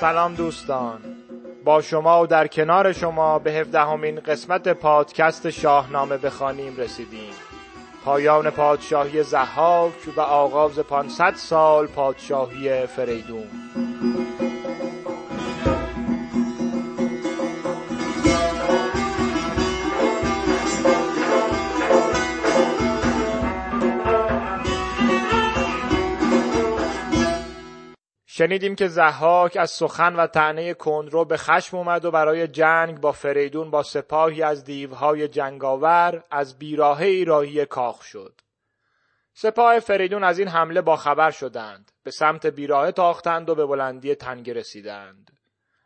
سلام دوستان. با شما و در کنار شما به هفدهمین قسمت پادکست شاهنامه بخوانیم رسیدیم. پایان پادشاهی زحاک و آغاز 500 سال پادشاهی فریدون. شنیدیم که زحاک از سخن و طعنه کندرو به خشم اومد و برای جنگ با فریدون با سپاهی از دیوهای جنگاور از بیراهه ایراهی کاخ شد. سپاه فریدون از این حمله با خبر شدند. به سمت بیراهه تاختند و به بلندی تنگه رسیدند.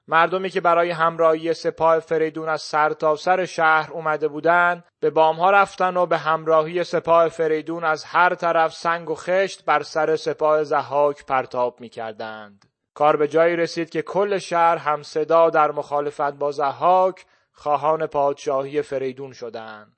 مردمی که برای همراهی سپاه فریدون از سر تا سر شهر اومده بودند به بامها رفتن و به همراهی سپاه فریدون از هر طرف سنگ و خشت بر سر سپاه زحاک پرتاب می کردند. کار به جایی رسید که کل شهر هم صدا در مخالفت با زحاک خواهان پادشاهی فریدون شدند.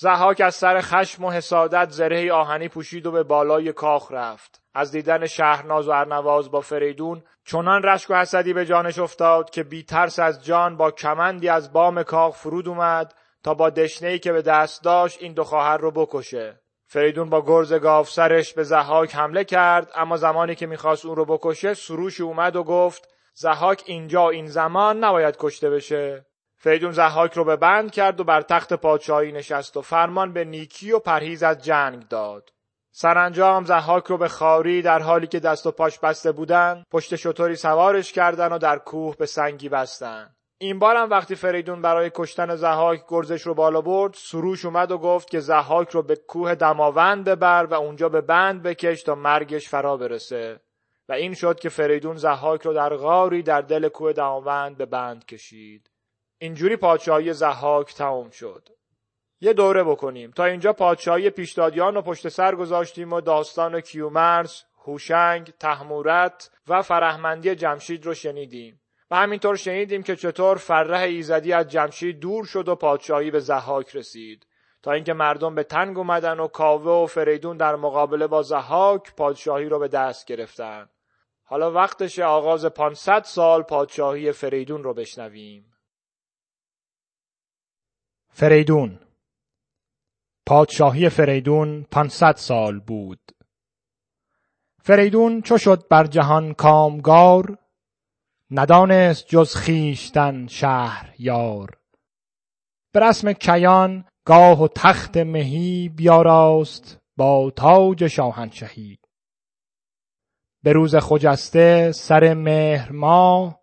زحاک از سر خشم و حسادت زره آهنی پوشید و به بالای کاخ رفت. از دیدن شهرناز و ارنواز با فریدون چنان رشک و حسدی به جانش افتاد که بی ترس از جان با کمندی از بام کاخ فرود اومد تا با دشنهی که به دست داشت این دو خواهر رو بکشه فریدون با گرز گاف سرش به زحاک حمله کرد اما زمانی که می‌خواست اون رو بکشه سروش اومد و گفت زحاک اینجا این زمان نباید کشته بشه فریدون زحاک رو به بند کرد و بر تخت پادشاهی نشست و فرمان به نیکی و پرهیز از جنگ داد. سرانجام زحاک رو به خاری در حالی که دست و پاش بسته بودن پشت شطوری سوارش کردن و در کوه به سنگی بستن. این بارم وقتی فریدون برای کشتن زحاک گرزش رو بالا برد سروش اومد و گفت که زحاک رو به کوه دماوند ببر و اونجا به بند بکش تا مرگش فرا برسه. و این شد که فریدون زحاک رو در غاری در دل کوه دماوند به بند کشید. اینجوری پادشاهی زحاک تمام شد. یه دوره بکنیم. تا اینجا پادشاهی پیشدادیان رو پشت سر گذاشتیم و داستان کیومرس، هوشنگ، تحمورت و فرهمندی جمشید رو شنیدیم. و همینطور شنیدیم که چطور فرح ایزدی از جمشید دور شد و پادشاهی به زحاک رسید. تا اینکه مردم به تنگ اومدن و کاوه و فریدون در مقابله با زحاک پادشاهی رو به دست گرفتن. حالا وقتش آغاز 500 سال پادشاهی فریدون رو بشنویم. فریدون. پادشاهی فریدون 500 سال بود. فریدون چو شد بر جهان کامگار ندانست جز خویشتن شهر یار به رسم کیان گاه و تخت مهی بیاراست با تاج شاهنشهی. به روز خجسته سر مهر ماه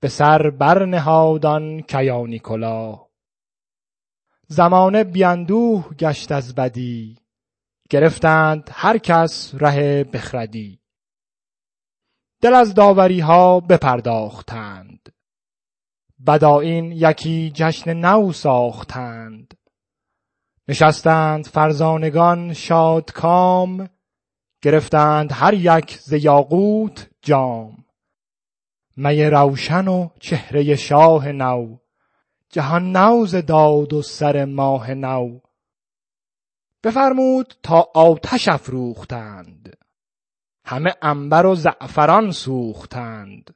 به سر برنهادان کیانی کلاه. زمانه بیندوه گشت از بدی. گرفتند هر کس ره بخردی. دل از داوری ها بپرداختند. بدایین یکی جشن نو ساختند. نشستند فرزانگان شادکام گرفتند هر یک ز یاقوت جام. می روشن و چهره شاه نو. جهان نوز داد و سر ماه نو. بفرمود تا آتش افروختند. همه انبر و زعفران سوختند.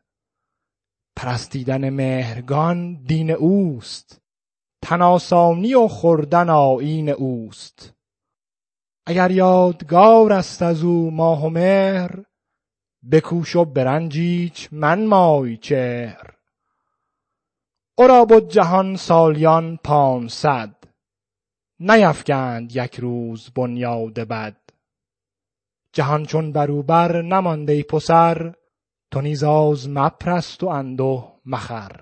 پرستیدن مهرگان دین اوست. تناسانی و خوردن آیین اوست. اگر یادگار است از او ماه و مهر بکوش و برنجیچ من مای چهر. او را بد جهان سالیان پانصد. نیفکند یک روز بنیاد بد. جهان چون برو بر نماند ای پسر تو نیز آز مپرست و انده مخر.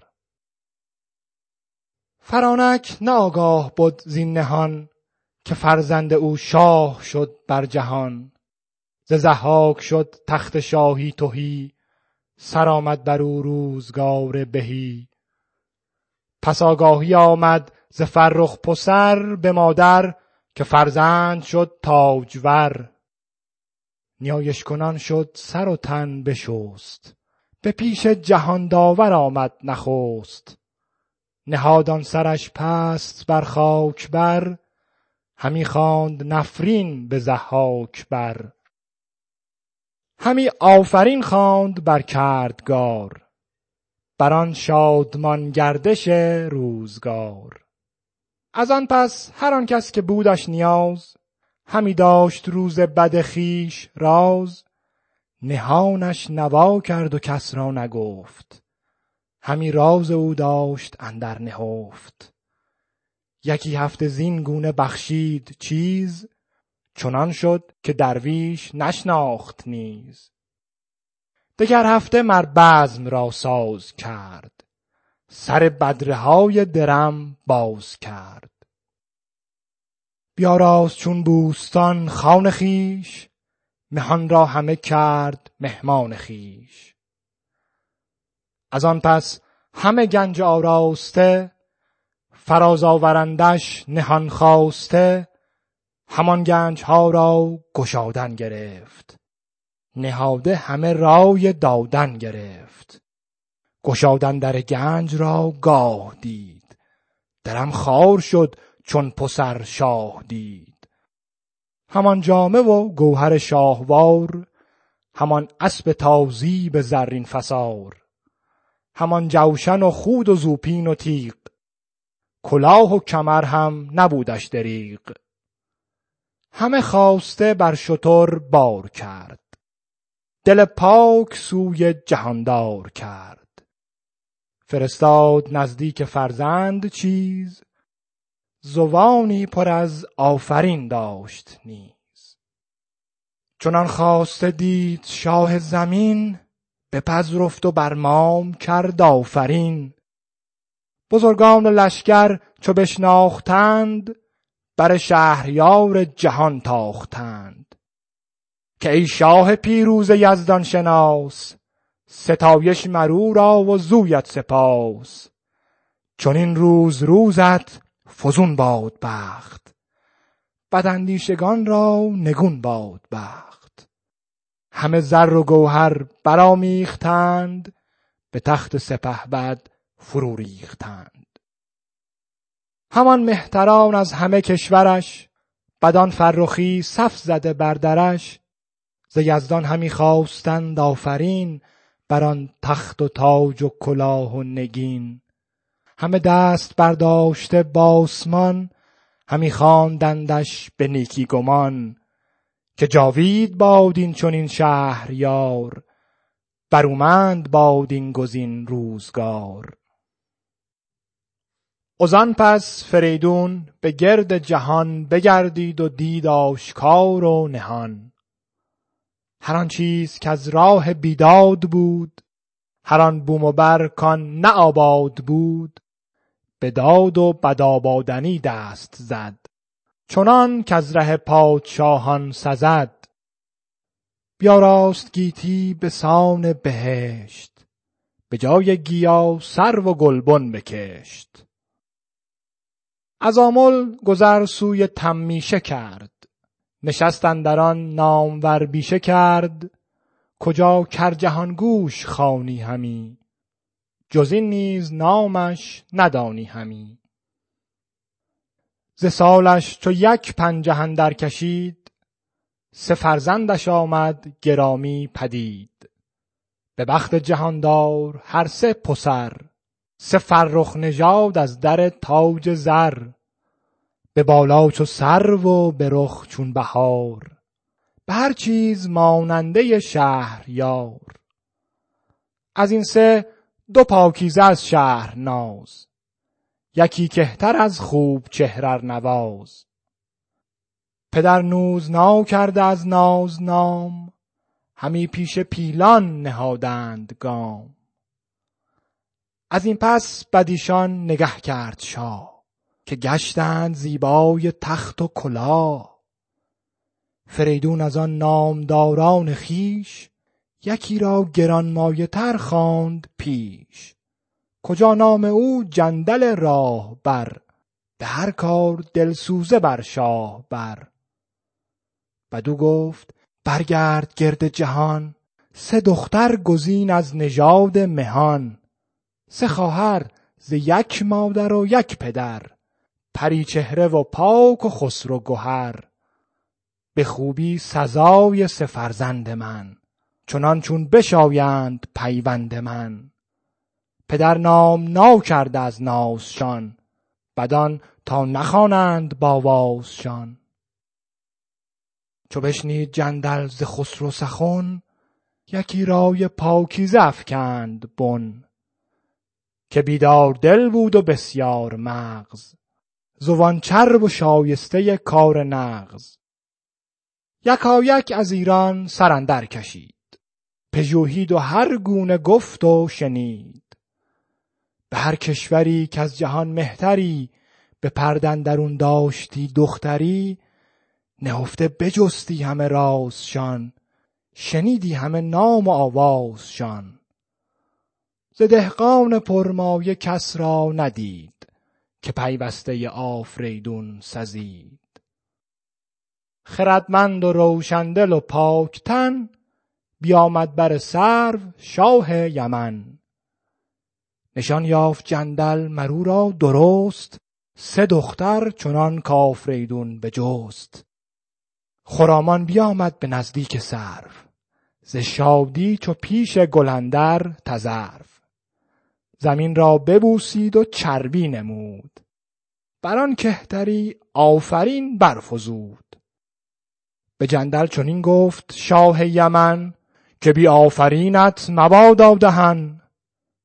فرانک نه آگاه بد زین نهان که فرزند او شاه شد بر جهان. ز ضحاک شد تخت شاهی تهی سر آمد بر او روزگار بهی. پس آگاهی آمد ز فرخ پسر به مادر که فرزند شد تاجور. نیایش کنان شد سر و تن بشست به پیش جهان داور آمد نخست. نهادان سرش پست بر خاک بر همی خواند نفرین به ضحاک بر. همی آفرین خواند بر کردگار. بر آن شادمان گردش روزگار. از آن پس هر آن کس که بودش نیاز همی داشت روز بد خویش راز. نهانش نوا کرد و کس را نگفت. همی راز او داشت اندر نهفت. یکی هفته زین گونه بخشید چیز چنان شد که درویش نشناخت نیز. دگر هفته مر بزم را ساز کرد. سر بدره های درم باز کرد. بیاراست چون بوستان خان خویش مهان را همه کرد مهمان خویش از آن پس همه گنج آراسته فراز آورندش نهان خواسته همان گنج ها را گشادن گرفت. نهاده همه رای دادن گرفت. گشادن در گنج را گاه دید. درم خار شد چون پسر شاه دید. همان جامه و گوهر شاهوار همان اسب تازی به زرین فسار همان جوشن و خود و زوپین و تیغ. کلاه و کمر هم نبودش دریغ. همه خواسته بر شتر بار کرد. دل پاک سوی جهاندار کرد. فرستاد نزدیک فرزند چیز زوانی پر از آفرین داشت نیز. چنان خواسته دید شاه زمین بپذرفت و بر مام کرد آفرین. بزرگان لشکر چو بشناختند بر شهریار جهان تاختند. که ای شاه پیروز یزدان شناس ستایش مرو را و زویت سپاس. چنین روز روزت فزون باد بخت بداندیشگان را نگون باد بخت. همه زر و گوهر برآمیختند به تخت سپهبد فرو ریختند. همان مهتران از همه کشورش بدان فرخی صف زده بر درش ز یزدان همی خواستند آفرین بر آن تخت و تاج و کلاه و نگین. همه دست برداشته باسمان همی خواندندش به نیکی گمان. که جاوید باد این چنین شهریار برومند باد این گزین روزگار. ازان پس فریدون به گرد جهان بگردید و دید آشکار و نهان. هر آن چیز کز راه بیداد بود هر آن بوم و بر کان نه آباد بود. به داد و بدآبادنی دست زد چنان کز ره پادشاهان سزد. بیاراست گیتی به سان بهشت به جای گیا سرو و گلبن بکشت. از آمل گذر سوی تمیشه کرد نشست اندر آن نامور بیشه کرد کجا کرجهانگوش خوانی همی؟ جز این نیز نامش ندانی همی. ز سالش چو یک پنجه اندر کشید سه فرزندش آمد گرامی پدید. به بخت جهاندار هر سه پسر سه فرخ نژاد از در تاج زر. به بالا چو سرو و به رخ چون بهار به هر چیز ماننده شهریار. از این سه دو پاکیزه از شهر ناز یکی کهتر از خوب چهر نواز. پدر نوزنا کرده از ناز نام همی پیش پیلان نهادند گام. از این پس بدیشان نگه کرد شاه که گشتند زیبای تخت و کلاه. فریدون از آن نامداران خویش یکی را گرانمایه تر خواند پیش. کجا نام او؟ جندل راه بر. به هر کار دلسوزه بر شاه بر. بدو گفت برگرد گرد جهان. سه دختر گزین از نژاد مهان. سه خواهر ز یک مادر و یک پدر. پری چهره و پاک و خسرو گهر. به خوبی سزای سه فرزند من چنان چون بشایند پیوند من. پدر نام ناو کرده از نازشان بدان تا نخوانند باوازشان چو بشنید جندل ز خسرو سخن یکی رای پاکیزه افکند بن. که بیدار دل بود و بسیار مغز زوان چرب و شایسته کار نغز. یکایک از ایران سر اندر کشید. پژوهید و هر گونه گفت و شنید. به هر کشوری از جهان مهتری به پرده اندرون داشتی دختری نهفته بجستی همه رازشان شنیدی همه نام و آوازشان. ز دهقان پرمایه کس را ندید. که پیوسته آفریدون سزید. خردمند و روشندل و پاکتن بیامد بر سرو شاه یمن. نشان یافت جندل مر او را درست سه دختر چنان کآفریدون بجست. خرامان بیامد به نزدیک سرو ز شادی چو پیش گل اندر تذرو زمین را ببوسید و چربی نمود. بر آن کهتری آفرین برفزود. به جندل چنین گفت شاه یمن که بی آفرینت مبادا دهن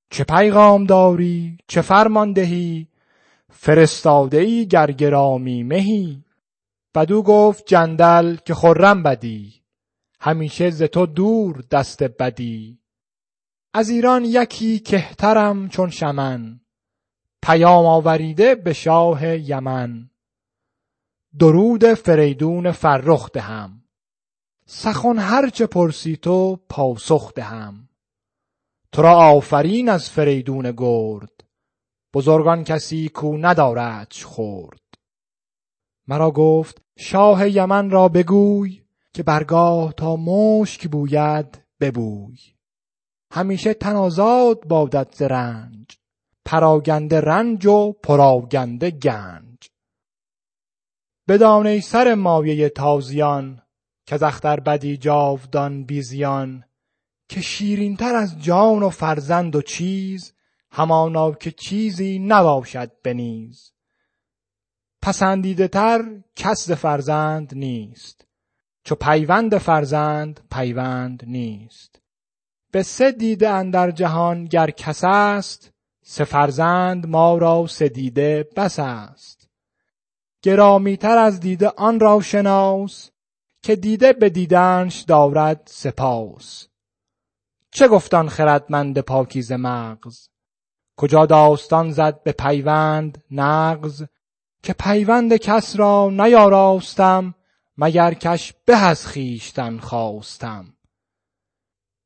چه پیغام داری؟ چه فرمان دهی؟ فرستاده ای گر گرامی مهی؟ بدو گفت جندل که خرم بدی. همیشه ز تو دور دست بدی. از ایران یکی کهترم چون شمن. پیام آوریده به شاه یمن. درود فریدون فرخ دهم. سخن هر چه پرسی تو پاسخ دهم. تو را آفرین از فریدون گرد. بزرگ کسی کو نداردش خرد. مرا گفت شاه یمن را بگوی که برگاه تا مشک بوید ببوی. همیشه تن آزاد بادت رنج پراگنده رنج و پراگنده گنج. بدان ای سر مایه تازیان کز اختربدی جاودان بی زیان که شیرین تر از جان و فرزند و چیز همانا که چیزی نباشد به نیز. پسندیده تر کس فرزند نیست چو پیوند فرزند پیوند نیست. به سه دیده اندر جهان گر کس است سه فرزند ما را سه دیده بس است. گرامی تر از دیده آن را شناس که دیده به دیدنش دارد سپاس. چه گفت آن خردمند پاکیزه مغز؟ کجا داستان زد به پیوند نغز؟ که پیوند کس را نیاراستم مگر کش به از خویشتن خواستم.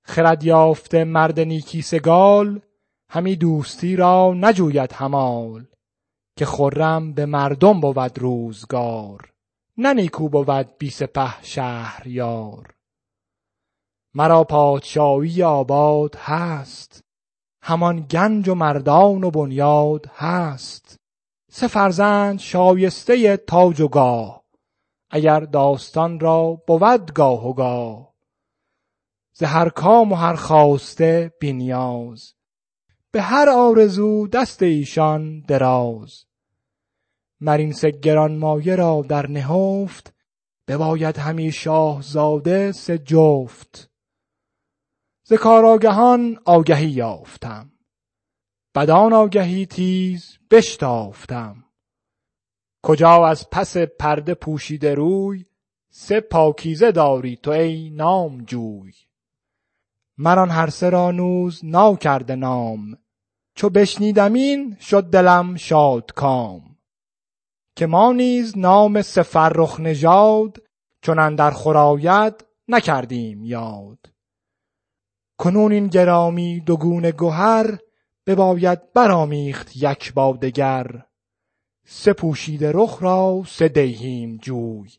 خرد یافته مرد نیکی سگال همی دوستی را نجوید همال که خرم به مردم بود روزگار نه نیکو بود بی سپه شهریار. مرا پادشاهی آباد هست همان گنج و مردان و بنیاد هست. سه فرزند شایسته تاج و گاه اگر داستان را بود گاه و گاه. ز هر کام و هر خواسته بی نیاز. به هر آرزو دست ایشان دراز. مر این سه گرانمایه را در نهفت بباید همی شاهزاده سه جفت. ز کارآگهان آگهی یافتم بدان آگهی تیز بشتافتم. کجا از پس پرده پوشیده روی سه پاکیزه داری تو ای نامجوی. مر آن هر سه را نوز ناو کرده نام. چو بشنیدم این شد دلم شادکام که ما نیز نام سه فرخ نژاد چون اندر خور آید نکردیم یاد. کنون این گرامی دو گونه گهر بباید برآمیخت یک با دگر. سه پوشیده رخ را سه دیهیم جوی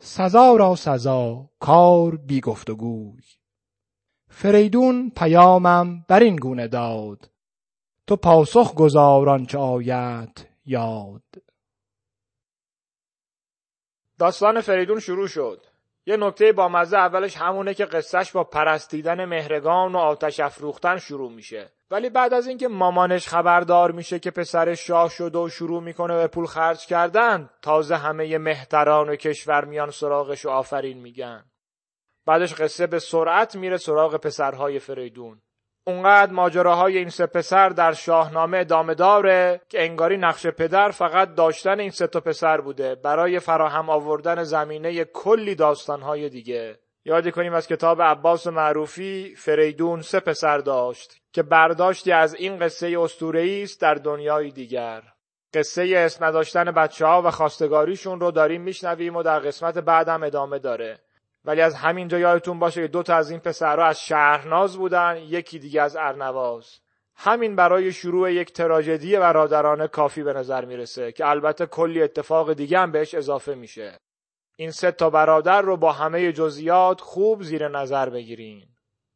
سزا را سزا کار بی گفت و گوی. فریدون پیامم بر این گونه داد. تو پاسخ گزاران چه آید یاد. داستان فریدون شروع شد. یه نکته با مزه اولش همونه که قصهش با پرستیدن مهرگان و آتش افروختن شروع میشه. ولی بعد از اینکه مامانش خبردار میشه که پسرش شاه شده و شروع می‌کنه به پول خرج کردن تازه همه مهتران و کشور میان سراغش و آفرین میگن. بعدش قصه به سرعت میره سراغ پسرهای فریدون. اونقدر ماجراهای این سه پسر در شاهنامه ادامه داره که انگاری نقش پدر فقط داشتن این سه تا پسر بوده برای فراهم آوردن زمینه کلی داستانهای دیگه. یاد کنیم از کتاب عباس معروفی فریدون سه پسر داشت که برداشتی از این قصه اسطوره‌ای است در دنیای دیگر. قصه اسم نداشتن بچه ها و خواستگاریشون رو داریم میشنویم و در قسمت بعدم ادامه داره. ولی از همینجا یادتون باشه که دو تا از این پسرها از شهرناز بودن یکی دیگه از ارنواز. همین برای شروع یک تراژدی برادرانه کافی به نظر می‌رسه که البته کلی اتفاق دیگه هم بهش اضافه میشه. این سه تا برادر رو با همه جزئیات خوب زیر نظر بگیرین.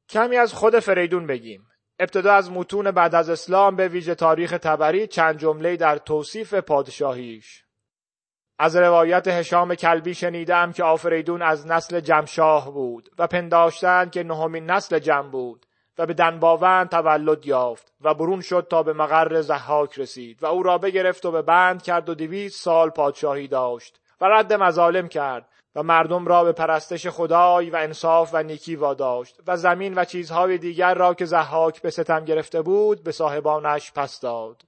کمی از خود فریدون بگیم. ابتدا از متون بعد از اسلام به ویژه تاریخ تبری چند جمله در توصیف پادشاهیش. از روایت هشام کلبی شنیدم که آفریدون از نسل جمشاه بود و پنداشتند که نهمین نسل جم بود و به دنباوند تولد یافت و برون شد تا به مقر زحاک رسید و او را بگرفت و به بند کرد و دویست سال پادشاهی داشت و رد مظالم کرد و مردم را به پرستش خدای و انصاف و نیکی واداشت و زمین و چیزهای دیگر را که زحاک به ستم گرفته بود به صاحبانش پس داد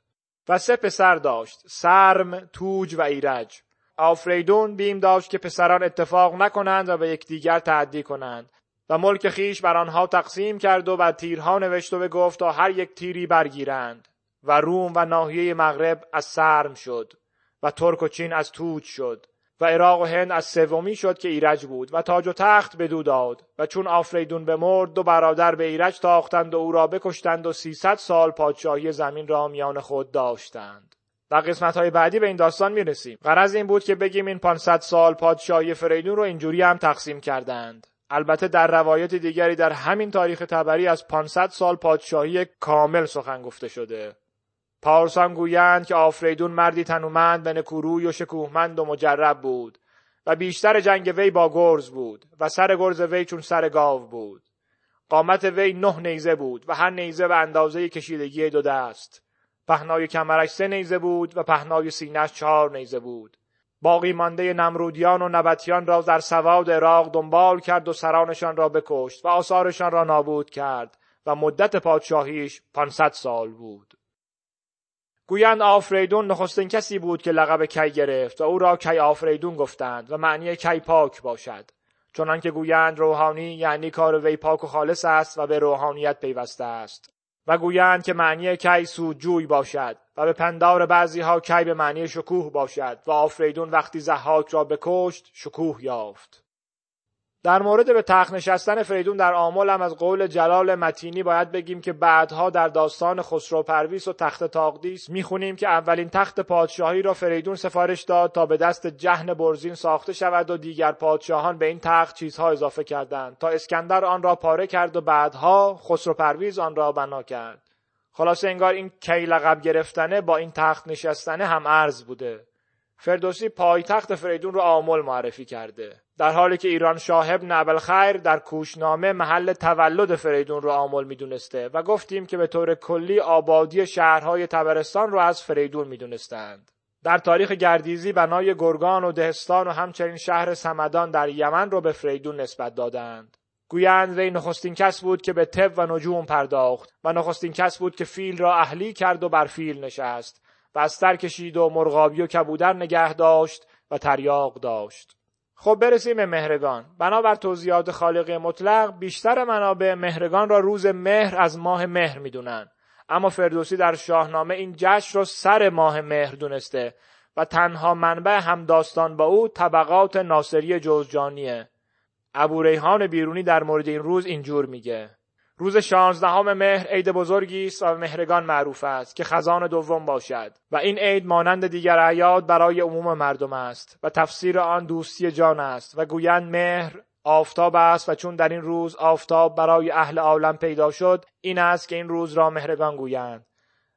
و سه پسر داشت سرم توج و ایرج. آفریدون بیم داشت که پسران اتفاق نکنند و به یکدیگر تعدی کنند. و ملک خیش بر آنها تقسیم کرد و بر تیرها نوشت و بگفت تا هر یک تیری برگیرند. و روم و ناحیه مغرب از سرم شد و ترک و چین از توج شد و عراق و هند از سومی شد که ایرج بود و تاج و تخت بدو داد و چون آفریدون بمرد دو برادر به ایرج تاختند و او را بکشتند و سیصد سال پادشاهی زمین را میان خود داشتند. در قسمت های بعدی به این داستان می‌رسیم. غرض این بود که بگیم این 500 سال پادشاهی فریدون رو اینجوری هم تقسیم کردند. البته در روایت دیگری در همین تاریخ تبری از 500 سال پادشاهی کامل سخن گفته شده. پارسان گویند که آفریدون مردی تنومند به نکوروی و شکوهمند و مجرب بود و بیشتر جنگ وی با گرز بود و سر گرز وی چون سر گاو بود. قامت وی نه نیزه بود و هر نیزه به اندازه کشیدگی دو دست. پهنای کمرش سه نیزه بود و پهنای سینهش چهار نیزه بود. باقی مانده نمرودیان و نبتیان را در سواد عراق دنبال کرد و سرانشان را بکشت و آثارشان را نابود کرد و مدت پادشاهیش 500 سال بود. گویند آفریدون نخستین کسی بود که لقب کی گرفت و او را کی آفریدون گفتند و معنی کی پاک باشد. چنان که گویند روحانی یعنی کار وی پاک و خالص است و به روحانیت پیوسته است. و گویند که معنی کی سودجوی باشد و به پندار بعضی ها کی به معنی شکوه باشد و آفریدون وقتی ضحاک را بکشت شکوه یافت. در مورد به تخت نشستن فریدون در آمل هم از قول جلال متینی باید بگیم که بعدها در داستان خسرو پرویز و تخت تاقدیس می‌خونیم که اولین تخت پادشاهی را فریدون سفارش داد تا به دست جهن برزین ساخته شود و دیگر پادشاهان به این تخت چیزها اضافه کردند تا اسکندر آن را پاره کرد و بعدها خسرو پرویز آن را بنا کرد. خلاصه انگار این کی لقب گرفتنه با این تخت نشستنه هم ارز بوده. فردوسی پایتخت فریدون رو آمل معرفی کرده. در حالی که ایران شاهب نبل خیر در کوشنامه محل تولد فریدون رو آمل می‌دونسته و گفتیم که به طور کلی آبادی شهرهای تبرستان رو از فریدون می‌دونستند. در تاریخ گردیزی بنای گرگان و دهستان و همچنین شهر سمدان در یمن رو به فریدون نسبت دادند. گویند وی نخستین کس بود که به طب و نجوم پرداخت و نخستین کس بود که فیل را اهلی کرد و بر فیل نشست بستر کشید و مرغابی و کبودر نگه داشت و تریاق داشت. خب برسیم به مهرگان. بنابر توضیحات خالق مطلق بیشتر منابع مهرگان را روز مهر از ماه مهر می‌دونن. اما فردوسی در شاهنامه این جشن را سر ماه مهر دونسته و تنها منبع هم داستان با او طبقات ناصری جوزجانیه. ابو ریحان بیرونی در مورد این روز اینجور میگه. روز شانزدهم مهر عید بزرگی است و مهرگان معروف است که خزان دوم باشد و این عید مانند دیگر اعیاد برای عموم مردم است و تفسیر آن دوستی جان است و گویند مهر آفتاب است و چون در این روز آفتاب برای اهل عالم پیدا شد این است که این روز را مهرگان گویند.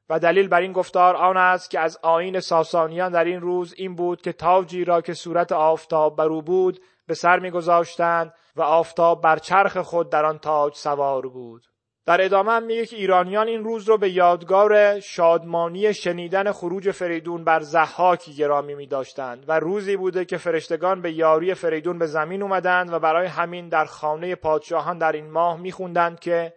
و دلیل بر این گفتار آن است که از آین ساسانیان در این روز این بود که تاجی را که صورت آفتاب بر او بود به سر میگذاشتند و آفتاب بر چرخ خود در آن تاج سوار بود. در ادامه هم میگه که ایرانیان این روز رو به یادگار شادمانی شنیدن خروج فریدون بر زحاکی گرامی می داشتند و روزی بوده که فرشتگان به یاری فریدون به زمین اومدند و برای همین در خانه پادشاهان در این ماه میخوندند که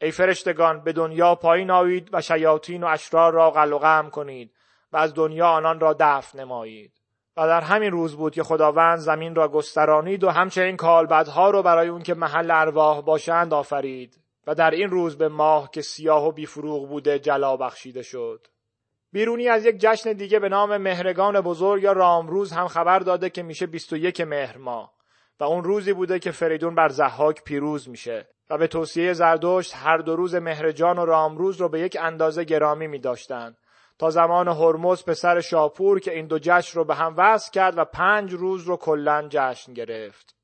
ای فرشتگان به دنیا پایین آیید و شیاطین و اشرار را قلقم کنید و از دنیا آنان را دفن نمایید. و در همین روز بود که خداوند زمین را گسترانید و همچنین کالبدها رو برای اون که محل ارواح باشند آفرید. و در این روز به ماه که سیاه و بیفروغ بوده جلا بخشیده شد. بیرونی از یک جشن دیگه به نام مهرگان بزرگ یا رامروز هم خبر داده که میشه 21 مهر ماه. و اون روزی بوده که فریدون بر زحاک پیروز میشه. و به توصیه زردشت هر دو روز مهرجان و رامروز رو به یک اندازه گرامی می داشتن. تا زمان هرمز پسر شاپور که این دو جشن رو به هم وصل کرد و پنج روز رو کلا جشن گرفت.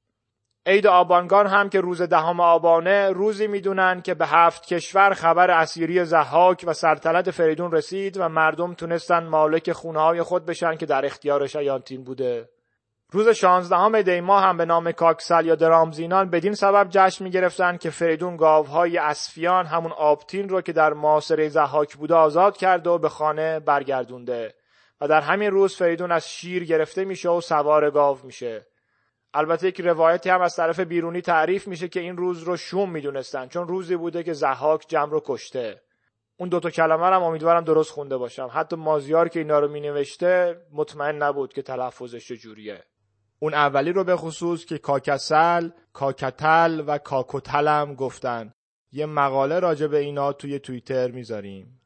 عید آبانگان هم که روز دهم آبانه روزی می‌دونن که به هفت کشور خبر اسیری زحاک و سلطنت فریدون رسید و مردم تونستن مالک خونه خود بشن که در اختیار شیانتین بوده. روز شانزدهم دی ماه هم به نام کاکسل یا درامزینان بدین سبب جشن می‌گرفتند که فریدون گاوهای اسفیان همون آبتین رو که در معاصره زحاک بوده آزاد کرده و به خانه برگردونده. و در همین روز فریدون از شیر گرفته میشه و سوار گاو میشه. البته یک روایتی هم از طرف بیرونی تعریف میشه که این روز رو شوم می‌دونستن چون روزی بوده که زحاک جمع رو کشته. اون دوتا کلمه هم امیدوارم درست خونده باشم. حتی مازیار که اینا رو مینوشته مطمئن نبود که تلفظش چجوریه. اون اولی رو به خصوص که کاکسل، کاکتل و کاکوتلم گفتن. یه مقاله راجع به اینا توی توییتر می‌ذاریم.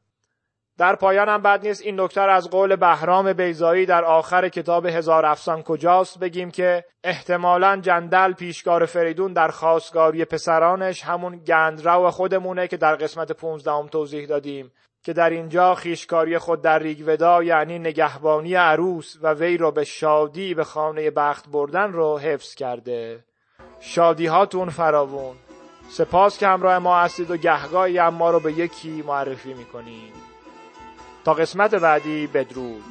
در پایان هم بد نیست این نکتر از قول بهرام بیزایی در آخر کتاب هزار افسان کجاست؟ بگیم که احتمالا جندل پیشگار فریدون در خواستگاری پسرانش همون گندرو خودمونه که در قسمت 15 توضیح دادیم. که در اینجا خیشکاری خود در ریگودا یعنی نگهبانی عروس و وی رو به شادی به خانه بخت بردن رو حفظ کرده. شادی هاتون فراوون. سپاس که همراه ما هستید و گهگاهی هم ما رو به یکی معرفی می‌کنید. تا قسمت بعدی بدرود.